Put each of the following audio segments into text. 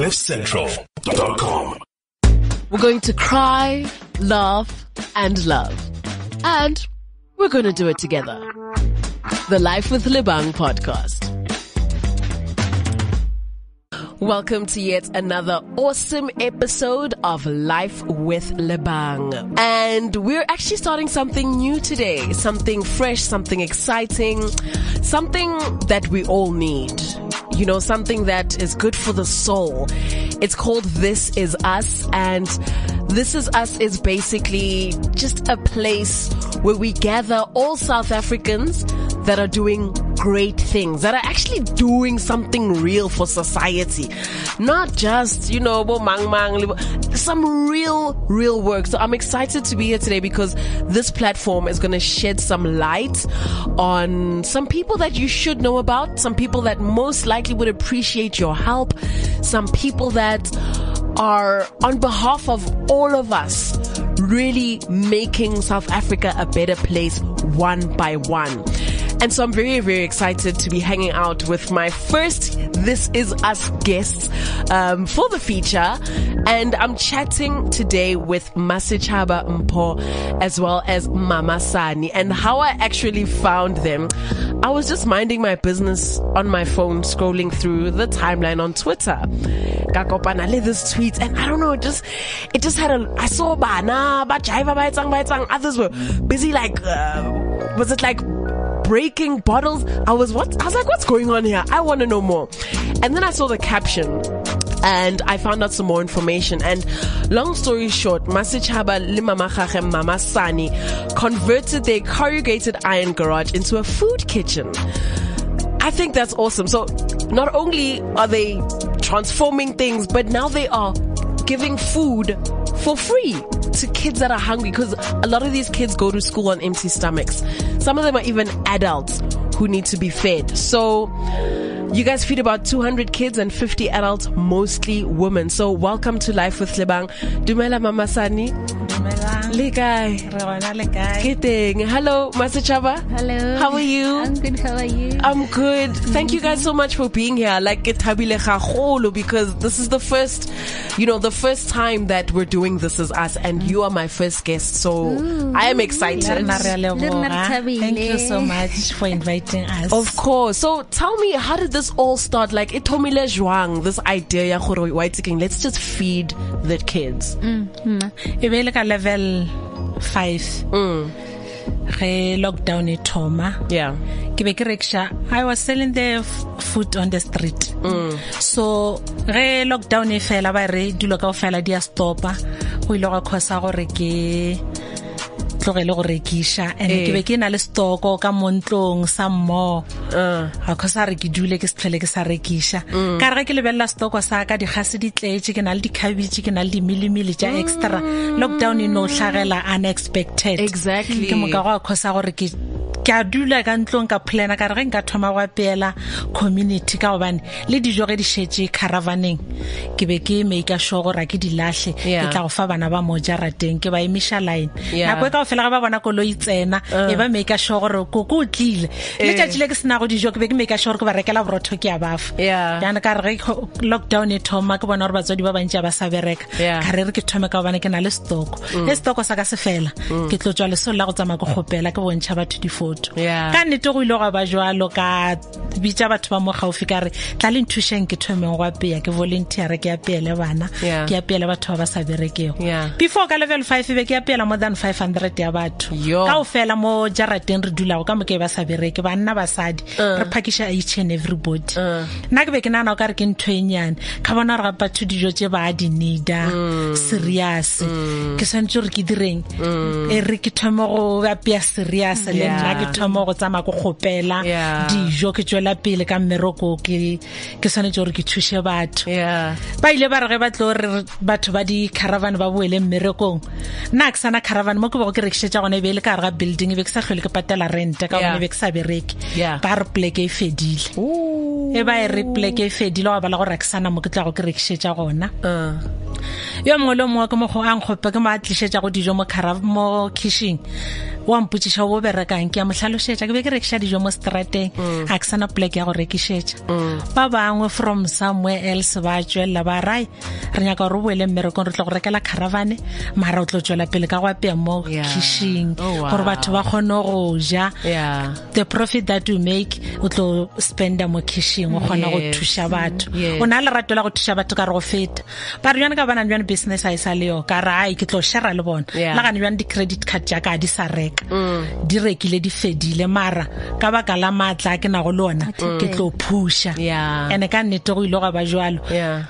CliffCentral.com. We're going to cry, laugh, and love. And we're going to do it together. The Life with Lebang podcast. Welcome to yet another awesome episode of Life with Lebang. And we're actually starting something new today. Something fresh, something exciting, something that we all need. You know, something that is good for the soul. It's called This Is Us and This Is Us is basically just a place where we gather all South Africans that are doing great things, that are actually doing something real for society. Not just, you know, mang mang, some real, real work. So I'm excited to be here today because this platform is going to shed some light on some people that you should know about, some people that most likely would appreciate your help, some people that are on behalf of all of us really making South Africa a better place one by one. And so I'm very, very excited to be hanging out with my first This Is Us guests um, for the feature. And I'm chatting today with Mmasechaba Mpho as well as Mama Sani. And how I actually found them, I was just minding my business on my phone, scrolling through the timeline on Twitter. Kakopana this tweet, and I don't know, it just it just had a. I saw bana, ba jaiva ba etsang ba etsang. Others were busy like, uh, was it like breaking bottles. I was what? I was like, what's going on here? I want to know more. And then I saw the caption and I found out some more information. And long story short, Mmasechaba Limamachachem Mama Sani converted their corrugated iron garage into a food kitchen. I think that's awesome. So not only are they transforming things, but now they are giving food for free to kids that are hungry because a lot of these kids go to school on empty stomachs. Some of them are even adults who need to be fed. So you guys feed about 200 kids and 50 adults, mostly women. So welcome to Life with Lebang. Dumela Mama Sani. Dumelang. Le kae? Re gona le kae? Ke teng. Hello, Mmasechaba. Hello. How are you? I'm good. How are you? I'm good. Thank you guys so much for being here. Like ke thabile gagolo because this is the first, you know, the first time that we're doing this as us and you are my first guest. So I am excited. rena re a Le re Thank you so much for inviting us. Of course. So tell me, how did this all start? Like, it told me le joang, this idea ya gore white ticking, let's just feed the kids. Mm-hmm. e be le ka level 5 Mm. ge lockdown e thoma Yeah. ke be ke rekisha i was selling the food on the street Mm. so ge lockdown e fela ba re dilo go fela di a stopa go ile go kgosa gore ke tlogele go rekiša. And Eh. ke be ke na le stoko ka montlong sa mmoo Uh, ga kgo sa re ke dule ke se tlhole ke sa rekiša. Ka re ge ke lebelela stoko sa ka digase di tletse ke na le dikhabitše ke na le dimilimili tša extra. Lockdown e no tlhagela unexpected. Exactly. ke moka go a kgosa gore ke ke a dula ka ntlong ka plana ka re ge nka thoma go apeela community ka gobane le dijo ge di šetse caravaneng ke be ke make sure gore a ke di lahle. Ke tla go fa bana ba mo jarateng ke ba emiša line. Nako e ka go fela ge ba bona koloi tsena e ba make sure gore koko o tlile. Le letšatši le ke senago dijo ke be ke make sure gore ke ba rekela borotho ke a bafa Yeah. ka re ge lockdown e thoma ke bona gore batswadi ba bantši a ba sa bereka. Ka re re ke thome ka gobane ke na le stoko. Ge stoko sa ka se fela. Ke tlo tswa lesolo la go tsamaya ke kgopela ke bontšha batho difoto Yeah. ka nnete go ile go ba jalo ka bitsa batho ba mo gaufi ka re tla le nthušeng ke thomeng go apea ke volunteere ke apeele bana. Ke apeele batho ba ba sa berekego. Before ka level five be ke apeela more than five hundred ya batho. Ka o fela mo jarateng re dulago ka moke ba sa bereke banna basadi re phakiša each and everybody Uh. nna ke be ke nana o ka re ke ntho e nyane. Ka bona gore ga batho dijo tse ba di needa serious. Ke swanetse gore ke direng? E re ke thome go apea serious le nna ke thoma go tsamaya ko kgopela. Dijo ke tswela pele ka mmereko ke tshwanetse gore ke thuse batho. Ba ile ba re ge ba tlo re batho ba di-caravan ba boele mmerekong nna ke sana caravan mo ke bago ke rekišetša gone e be e le ka gare ga building e be ke sa tlhole ke patela rente ka gone e be ke sa bereke. Ba re poleke e fedile. E ba e re poleke e fedile ga bala gore a ke sana mo ke tlago ke rekišetša gona. Uh. Yo mongwe le mongwe ke mokgo a nkgope ke mo a go dijo mo kishing mo kitšheng wa mpotsiša bo berekang ke a mo tlhalošetša ke be ke rekiša dijo mo strateng a ke sana poleke ya go rekišetša. Ba bangwe from somewhere else ba tswelela ba rai re nyaka gore o boele mmerekong re tlo go rekela caravane mara o tlo tswela pele ka go apea mo kitšheng Oh, gore batho ba kgone go ja. The profit that you make o tlo spenda mo kishing o kgona go thusa thuša batho. O na le lerato la go thuša batho ka re go feta. Ba re ka bana jane business a e sa le yo ka re ai ke tlo share le bona. La gane jane di-credit card jaaka di sa reka. Di rekile di fedile. Mara ka baka la maatla a ke nago le ona ke tlo pusha. And-e ka nnete go ile go ba jalo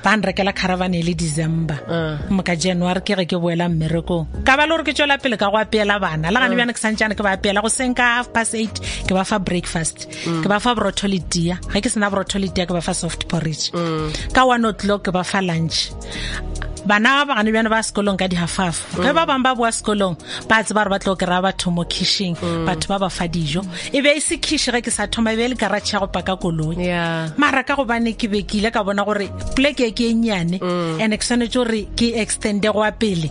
ba nrekela caravane e le december. Uh. moka january ke ge ke boela mmerekong. Ka ba le gore ke tswela pele ka go apeela bana. Le gane bjane ke santšane ke ba apeela go seng ka half past eight ke ba fa breakfast. Ke ba fa le dia ge ke sena brotoli dia ke ba fa soft porridge. Ka one o'clock ke ba fa lunch bana ba bagane bjane ba sekolong ka dihafafo ge ba bangwe ba boa sekolong ba tse ba re ba tlo kry-a batho mo kitšheng batho ba ba fa dijo. E be e se kitšhe ge ke sa thoma e be e le karatšhe ya go paka koloi. Mara ka gobane ke be ke ile ka bona gore poleke e ke e nnyane and ke tshwanetse gore ke extende go a pele.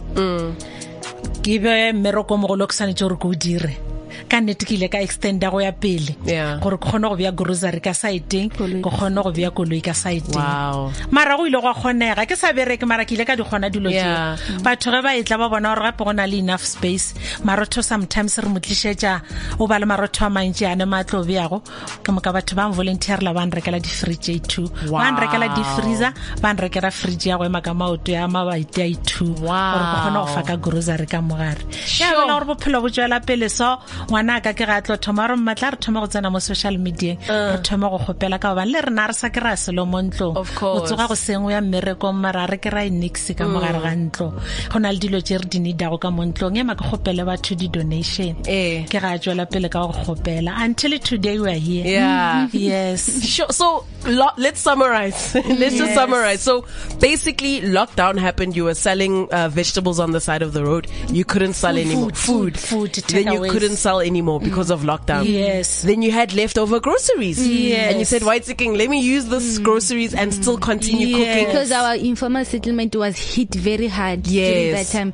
Ke be mmereko mogolo ke tshwanetse gore ke o dire ka nnete ke ile ka extenda go ya pele. Gore ke kgone go bea grocery ka saeteng ke kgone go bea koloi ka saeteng Wow. mara go ile go kgonega ke sa bereke mara ke ile ka di kgona dilo eo tseo batho ge ba etla ba bona gore gape go na le enough space marotho sometimes re mo tlišetša o ba le marotho a mantši ane maatlo beago. Ke moka batho ba volunteerla ba nrekela di-fridge two. Ba nrekela di-freezer ba nrekela fridge ya go ema ka maoto ya mabaite a i-two gore ke kgone go fa ka grocery ka mogare. Ya bona gore bophelo bo tswela pele so ngwana ka ke ga tlo thoma re mmatla re thoma go tsena mo social media re thoma go kgopela ka gobane le rena re sa kry-a selo mo ntlong Of course. o tsoga go seng o ya mmerekong mara re kry-a nix ka mogare ga ntlo go na le dilo tse re di needago ka mo ntlong ema ke kgopele batho di-donation Eh. ke ga tswela pele ka go kgopela until today we are here Yeah. yes Sure. So lo- let's summarize. let's just summarize. So basically, lockdown happened. You were selling uh, vegetables on the side of the road. You couldn't sell Food, anymore. food, food, Then you couldn't sell anymore because of lockdown. Yes. Then you had leftover groceries. Yes. And you said, "White King, let me use this groceries and still continue Yes. cooking." because our informal settlement was hit very hard yes. during that time.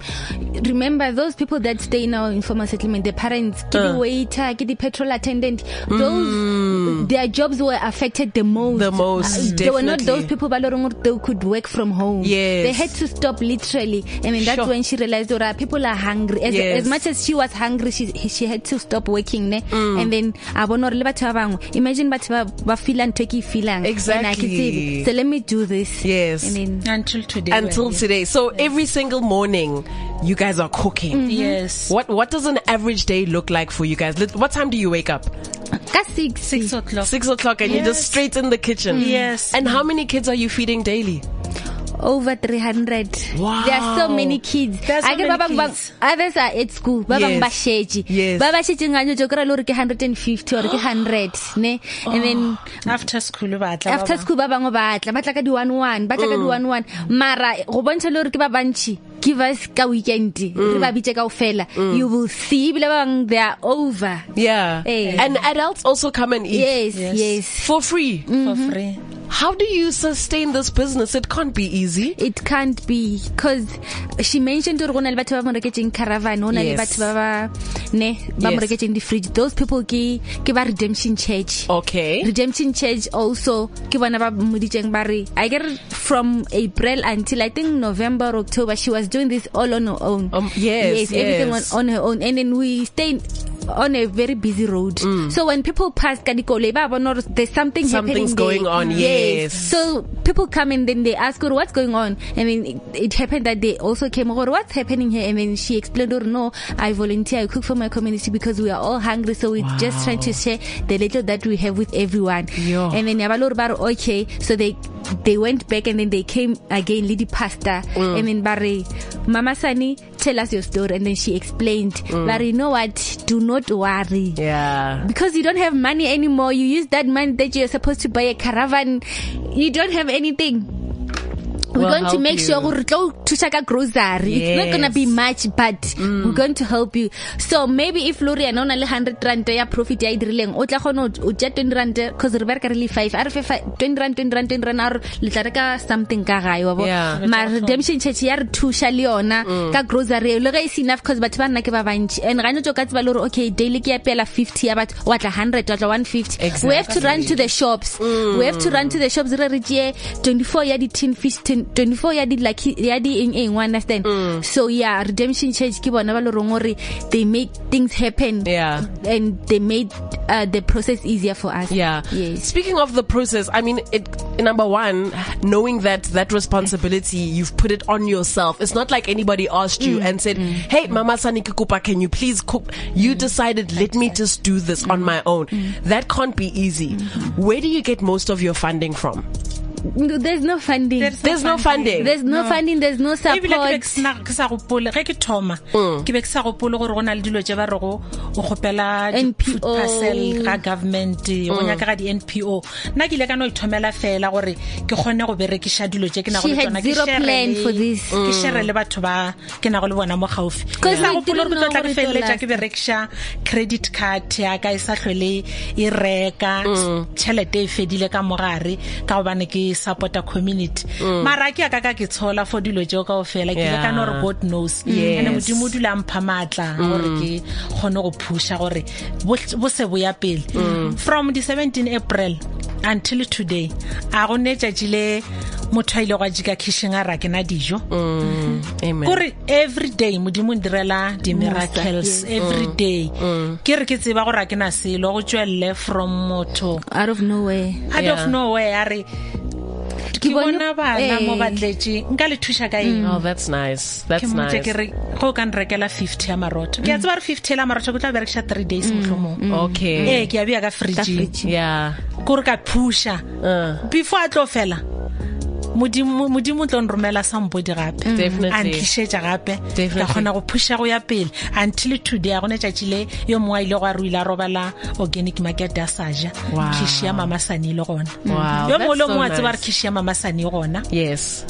Remember those people that stay in our informal settlement, the parents, get Uh. the waiter, get the petrol attendant, those their jobs were affected the most. Mm. The most, Uh, they were not those people ba leng gore they could work from home. Yes. They had to stop literally. I mean that's Sure. when she realized that uh, people are hungry. As, Yes. as much as she was hungry, she she had to stop working ne? Mm. and then a bona gore le batho ba bangwe imagine batho ba ba feelang ntho e ke e feelang. And I can Exactly. say, so let me do this. Yes. And then until today Until here. today. So every single morning, you guys are cooking. yes What What does an average day look like for you guys? What time do you wake up? ka six. six o'clock Six o'clock, and you're just straight in the kitchen. Yes. And how many kids are you feeding daily? Over 300 Wow. there are so many kids. There are so I get many ba bang kids. others are at school ba bang Yes. ba shetse ba ba shetse nganyo jo kra le gore ke 150 or ke 100 ne? And then oh, after school ba tla ba after school ba bangwe ba tla ba tla ka di 11 ba tla ka mm. di 11 mara go bontsha le gore ke ba bantši give us ka weekend re mm. ba bitse ka ofela mm. you will see bile ba bang they are over. Yeah. Eh. And adults also come and eat. Yes Yes. yes. For free. Mm-hmm. for free How do you sustain this business? It can't be easy. it can't be because she mentioned gore go na le batho ba mo reketseng caravan go na le batho ba ba ne ba mo di-fridge. Those people ke ke ba redemption church. Okay. redemption church also ke bona ba moditseng ba re i get from april until i think november or october she was doing this all on her own. Um, yes, yes everything on, on her own. And then we stayed on a very busy road Mm. so when people pass ka dikoloi ba there's something Something's going there. on, yes. so people come and then they ask her what's going on and then it, it happened that they also came over what's happening here and then she explained oh no i volunteer i cook for my community because we are all hungry so we're Wow. just trying to share the little that we have with everyone Yo. and then yaba le gore ba re okay so they they went back and then they came again lady pastor Mm. and then ba mama sani tell us your story and then she explained. Mm. ba you know what? Do not worry. Yeah. because you don't have money anymore. You use that money that you're supposed to buy a caravan. You don't have anything we're going to make you. sure we tlo thusa ka grocery it's not going to be Yes. Mm. much but we're going to help you so maybe if lori yana o le 100 rand ya profit ya idrileng dirileng o tla gona o ja 20 rand cause re bereka re le 5 a fe 20 rand 20 rand 20 rand a re le tla reka something ka gae wa bo Yeah. Mm. ma redemption church ya re thusa le yona ka grocery le ga e enough cause batho ba nna ke ba and ga notso ka le okay daily ke ya pela 50 ya batho wa tla 100 wa tla 150 we have to run to the shops Mm. we have to run to the shops re re tšee 24 ya di tin fish 10 24 ya di lucky ya di eng eng wa understand Mm. so yeah redemption church ke bona ba le rong they make things happen Yeah. and they made uh, the process easier for us Yeah. yes Speaking of the process, I mean, it number one, knowing that that responsibility you've put it on yourself. It's not like anybody asked you mm. and said, mm. "Hey, Mama Sani Kikupa, can you please cook?" You mm. decided, "Let me just do this on my own." That can't be easy. Mm-hmm. Where do you get most of your funding from? There's no funding. There's There's no funding. there's no, funding there's no ebile ke be ke sa gopole ge ke thoma Mm. ke be ke sa gopole gore go na le dilo tse ba re go o gopela food parcel ga government go Mm. nyaka ga di-npo nna ke ile ka no ithomela fela gore ke kgone go berekiša dilo tse ke nago She le tsona ke share le- le batho ba ke nago le bona mo gaufi. Ke sa gopole gore ke tlotla ke feleletša ke berekiša credit card yaka e sa tlhole e reka. Tšhelete e fedile ka mogare ka gobane ke supporta community. Mara ke yaka ka ke tshola for dilo tseo kao fela ke le ka no re god knows. Yes. ande modimo o dula a mpha maatla gore ke kgone go phusha gore bo se bo ya pele. From the 17 april until today a go ne tšatši le motho a ile go a jika kitšheng a ra ke na dijo kore every day modimo o ndirela di-miracles every day. Ke re ke tseba gore a ke na selo go tswelele from motho. Out of nowhere. Out of nowhere a re ke bone- bona bana mo nka le thuša ka eng? Mm. Oh, that's nice. That's nice. ke re go ka nrekela 50 ya marotho ke a mm. tseba re 50 la marotho ke tla berekiša 3 days mm. mohlomong. Okay. ee ke a beya ka ka fridge Yeah. kore ka phusha Uh, before a tlo fela modimo o tlo nromela sampodi gape. A ntlišetša gape. Ka kgona go phuša go ya pele. Until today a gone tšatši le yo mongwe a ile go a ruile a robala organic market a sa ja Wow. khiši ya mamasane le gona. Yo mongwe le mongwe a tseba re khiši ya mamasane gona. Yes.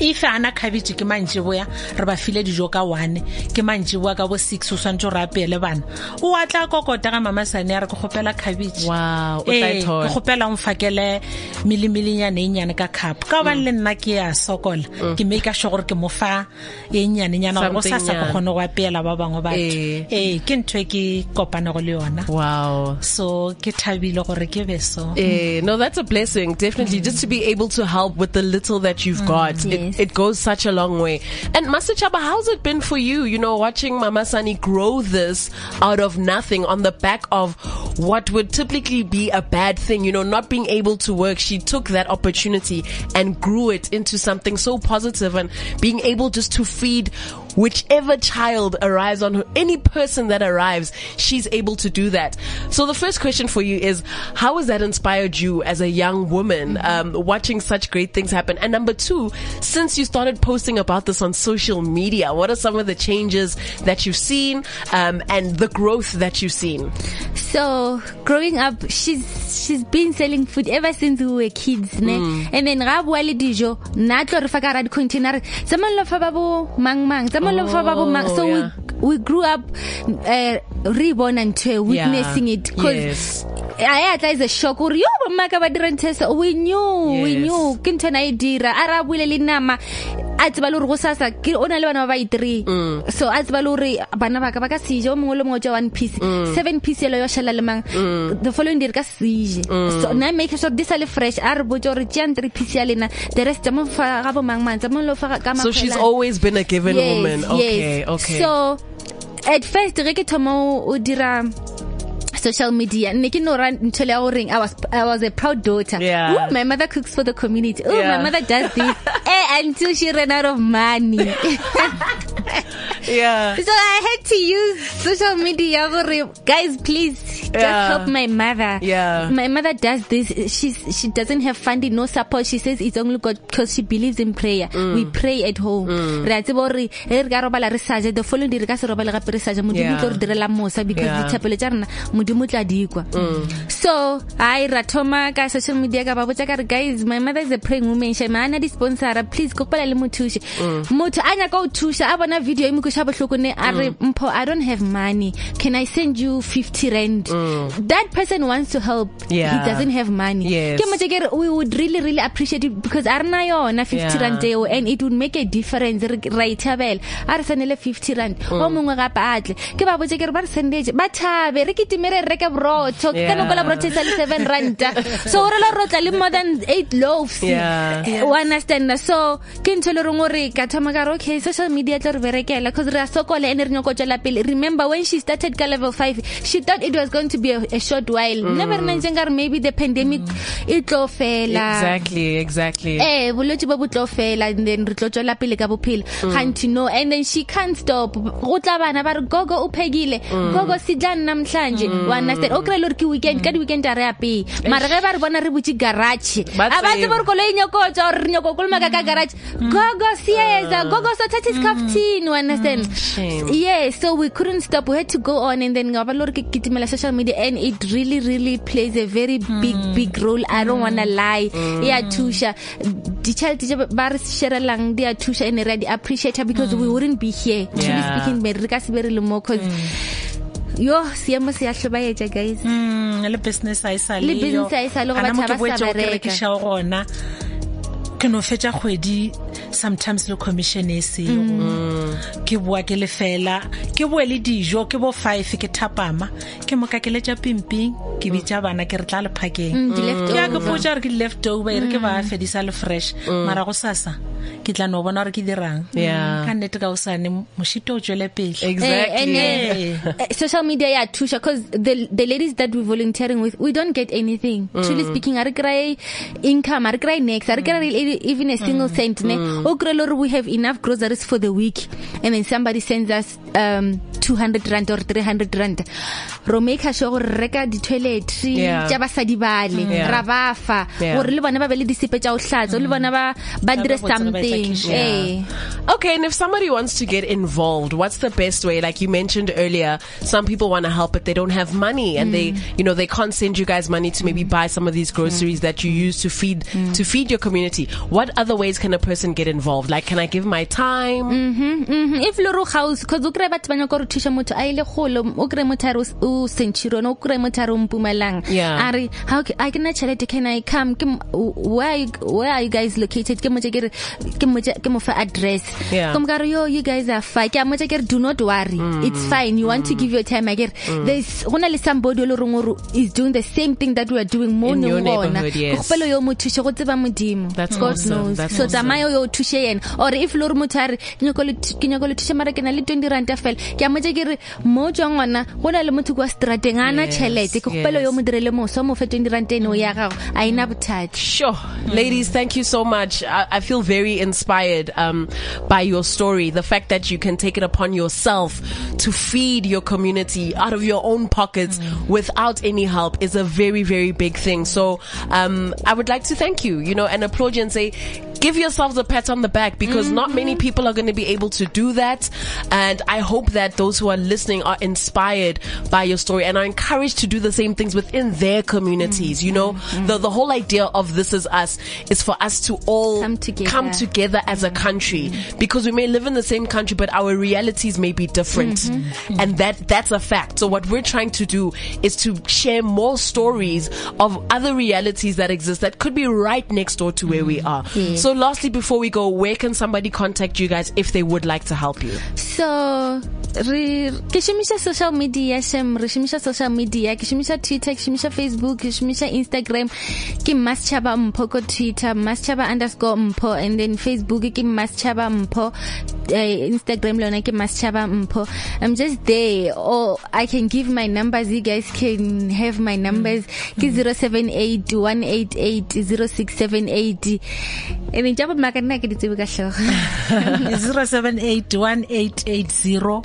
if ana khabitše ke mantši boya re ba file dijo ka one. Ke mantši boa ka bo six o swanetse gore apeele bana. O a tla kokota ga mamasane a re ke kgopela khabitše o tla ee e ke kgopela o mfakele milimilinyane e nyane ka cup. Ka gobane le nna ke a sokola mm. ke make sure gore ke mo fa e nyanenyana gore go sa sa kgone go apeela ba bangwe batho Ee. ee ke ntho e ke kopanego le yona Wow. so ke thabile gore ke be so Eh, no, that's a blessing. Definitely, mm. just to be able to help with the little that you've mm, got, Yes. it, it goes such a long way. And Mmasechaba, how's it been for you? You know, watching Mama Sani grow this out of nothing on the back of what would typically be a bad thing. You know, not being able to work. She took that opportunity and grew it into something so positive and being able just to feed whichever child arrives on her, any person that arrives, she's able to do that. So the first question for you is, how has that inspired you as a young woman, um, watching such great things happen? And number two, since you started posting about this on social media, what are some of the changes that you've seen, um, and the growth that you've seen? So growing up, she's she's been selling food ever since we were kids, ne. Mm. And then ga bua le dijo, na tlo re fa ka ra di container. Zaman lo fa ba bo mang mang, zaman lo fa ba bo mang. Oh, So yeah. we we grew up uh, reborn and witnessing Yeah. it cause Yes. I at is a shock gore yo ba maka ba we knew we knew ke ntho na e dira a ra buile le nama a tseba le gore go sasa ke o na le bana ba ba i3 Mm. so a tseba le gore bana ba ka ba ka sije o mongwe le mongwe one piece Mm. seven piece yelo yo shela le mang the following day re ka sije so na make sure this are fresh a re botse gore tšeang three piece ya lena the rest tsa mo fa ga bo mang mang tsa mo lo fa ka So she's always been a given yes, woman. Okay, yes. okay. so at first ge ke thoma o dira social media ne ke no ra ntho le goreng I was I was a proud daughter Yeah. Ooh, my mother cooks for the community oh Yeah. my mother does this eh until she ran out of money yeah. so I had to use social media gore guys please just Yeah. help my mother Yeah. my mother does this she's she doesn't have funding no support she says it's only God because she believes in prayer Mm. we pray at home re a tseba gore e re ka robala re saja the following day re ka se robale gape re saja modimo Yeah. tlo re direla mosa because Yeah. dithapelo tsa rena modimo o tla dikwa so so ra thoma ka social media ka ba botsa ka re guys my mother is a praying woman. She mana di sponsora please go pala le mothushe motho anya ka o thusha a bona video e mo kusha bohloko ne a re mpho i don't have money. Can i send you 50 rand? That person wants to help. Yeah. he doesn't have money. Ke mo ke re we would really really appreciate it because arna yona 50 Yeah. rand eo and it would make a difference. Re ra ithabela a re sanele 50 rand. O mongwe gape atle ke ba botse ke re ba re sendetse ba thabe re kitimere re reke Yeah. ka no kola brotho sa le 7 rand so re la rotla le more than 8 loaves Yeah. Eh, o understand so ke ntho le reng gore ka thoma ka re okay social media tlo re berekela because re a sokola ene re nyoko tswela pele remember when she started ka level 5 she thought it was going to be a, a short while. Re ntseng ka re maybe the pandemic e tlo fela Exactly, exactly. eh bolwetse bo botlo fela eh, and then re tlo tswela pele ka bophelo mm. ganti no and then she can't stop. Go tla bana ba re gogo o phegile mm. gogo sidla namhlanje mm. Wa understand o krele re ke weekend. Ka di weekend a re ape mara ge ba re bona re butse garage Ba a ba tseba. tseba re kolo e nyokotsa or re nyoko kolma ka ka hmm. garage gogo sieza hmm. gogo so thatha iskaftin you understand shame. yeah so we couldn't stop. We had to go on and then ngaba lo re ke kitimela social media and it really really plays a very big hmm. big role. I don't want to lie. Ya thusha. Di charity tse ba re sharelang di a thusha and re a di appreciate her because we wouldn't be here. Truly speaking re ka se be re le mo cause yo seemo se ya hlobaetsa guys. Mm, le business a e sa Le business a e sa le go batho ke ba sa ke bereka. gona ke no fetsa kgwedi sometimes le commission e seo ke boa ke lefela ke boe le dijo ke bo five ke thapama ke moka ke letša pimping ke bitša bana ke re tla le phakeng Mm, ke ya ke potša gore ke di-left over e re ke ba fedisa le fresh mara go sasa ke tla no bona gore ke dirang. Ka nnete ka osane mošito o tswele pele. Exactly. Eh, and, uh, uh, social media ya thusha because the the ladies that we volunteering with we don't get anything. Truly speaking are cry income are cry next are cry even a single cent ne o kry le gore we have enough groceries for the week and then somebody sends us um 200 rand or 300 rand. Ro make sure gore re reka di-toiletry Yeah. tša basadi bale Yeah. ra bafa Yeah. gore le bona ba be le disipe tša go tlatsa le bona ba ba Ba dire botse gore ba etsa something kitchen. eh Okay, and if somebody wants to get involved, what's the best way? Like you mentioned earlier, some people want to help, but they don't have money, and they, you know, they can't send you guys money to maybe buy some of these groceries that you use to feed to feed your community. What other ways can a person get involved? Like, can I give my time? Mhm, mhm. if le ro house cause o kry batho ba nyaka gore thuša motho a ile golo o kry motho a o- o sentšhirone motho o mpumalang Yeah. a re "How ca- a ke na tšhelete can i come ke where are you, where are you guys located ke motse ke re ke mo fa address. Mo ka re yo you guys are fine. Ke a motse ke do not worry. Mm. It's fine. You want to give your time a ke re mm. there's go na le somebody le gore is doing the same thing that we are doing mo your gona go gopelo yo mo thushe go tseba modimo. That's god knows. So tsamaya yo thushe yena. Or if le gore motho a re ke nyako le ke nyako le thushe mara ke na le 20 ranta fela. Ke a motse ke re mo tswang ngwana go na le motho kwa strateng a na tšhelete ke yo mo direle moso mo fe 20 ranta eno ya gago. A ena bothata. Sure. Mm. Ladies, thank you so much. I, I feel very inspired um, by your story. The fact that you can take it upon yourself to feed your community out of your own pockets without any help is a very, very big thing. So um, I would like to thank you, you know, and applaud you and say, give yourselves a pat on the back because not mm-hmm. many people are going to be able to do that. And I hope that those who are listening are inspired by your story and are encouraged to do the same things within their communities. You know, mm-hmm. the, the whole idea of this is us is for us to all Come together. come together as a mm-hmm. country because we may live in the same country, but our realities may be different. And that, that's a fact. So what we're trying to do is to share more stories of other realities that exist that could be right next door to where we are. So lastly, before we go, where can somebody contact you guys if they would like to help you? so shumisha social media shem re social media ke twitter ke facebook ke instagram ke maschaba mpho ko twitter maschaba underscore mpho and then facebook ke maschaba mpho uh, instagram lona ke maschaba mpho. I'm just there. Or i can give my numbers. You guys can have my numbers. Ke 078 188 0678 e ne tjaba maka nna ke di tsebe ka hlogo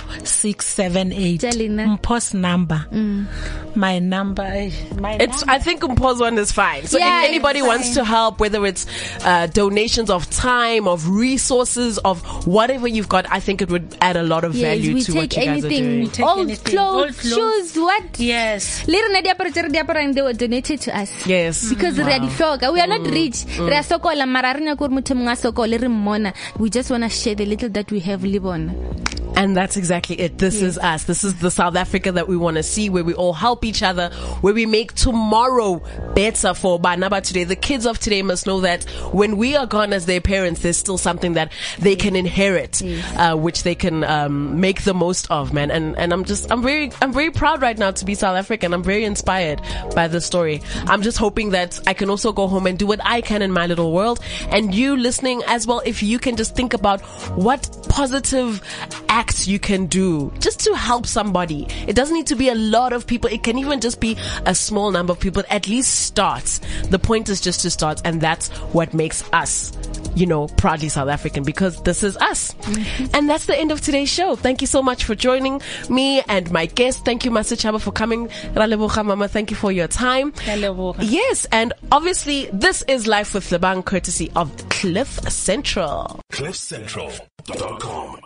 0781880678 Tja lena. mpos number mm. my number eh, my It's. I think Mpho's one is fine. So Yeah, if anybody wants to help, whether it's uh, donations of time, of resources, of whatever you've got, I think it would add a lot of yes value we to what take you guys are anything We take old anything. Old clothes clothes. shoes what yes le rena diaparo tse re di they were donated to us Yes. because re a di we are not rich re a sokola mara re nyaka gore motho mongwe a sokole re mmona we just want to share the little that we have le on. And that's exactly it. This is us. This is the South Africa that we want to see where we all help each other, where we make tomorrow better for Banaba today. The kids of today must know that when we are gone as their parents, there's still something that they can inherit, uh, which they can, um, make the most of, man. And, and I'm just, I'm very, I'm very proud right now to be South African. I'm very inspired by the story. I'm just hoping that I can also go home and do what I can in my little world. And you listening as well, if you can just think about what positive acts you can do just to help somebody. It doesn't need to be a lot of people. It can even just be a small number of people. At least start. The point is just to start. And that's what makes us, you know, proudly South African because this is us. And that's the end of today's show. Thank you so much for joining me and my guest. Thank you, Mmasechaba, for coming. Raleboga Mama, thank you for your time. Ke a leboga. Yes, and obviously this is Life with Lebang courtesy of Cliff Central. CliffCentral.com.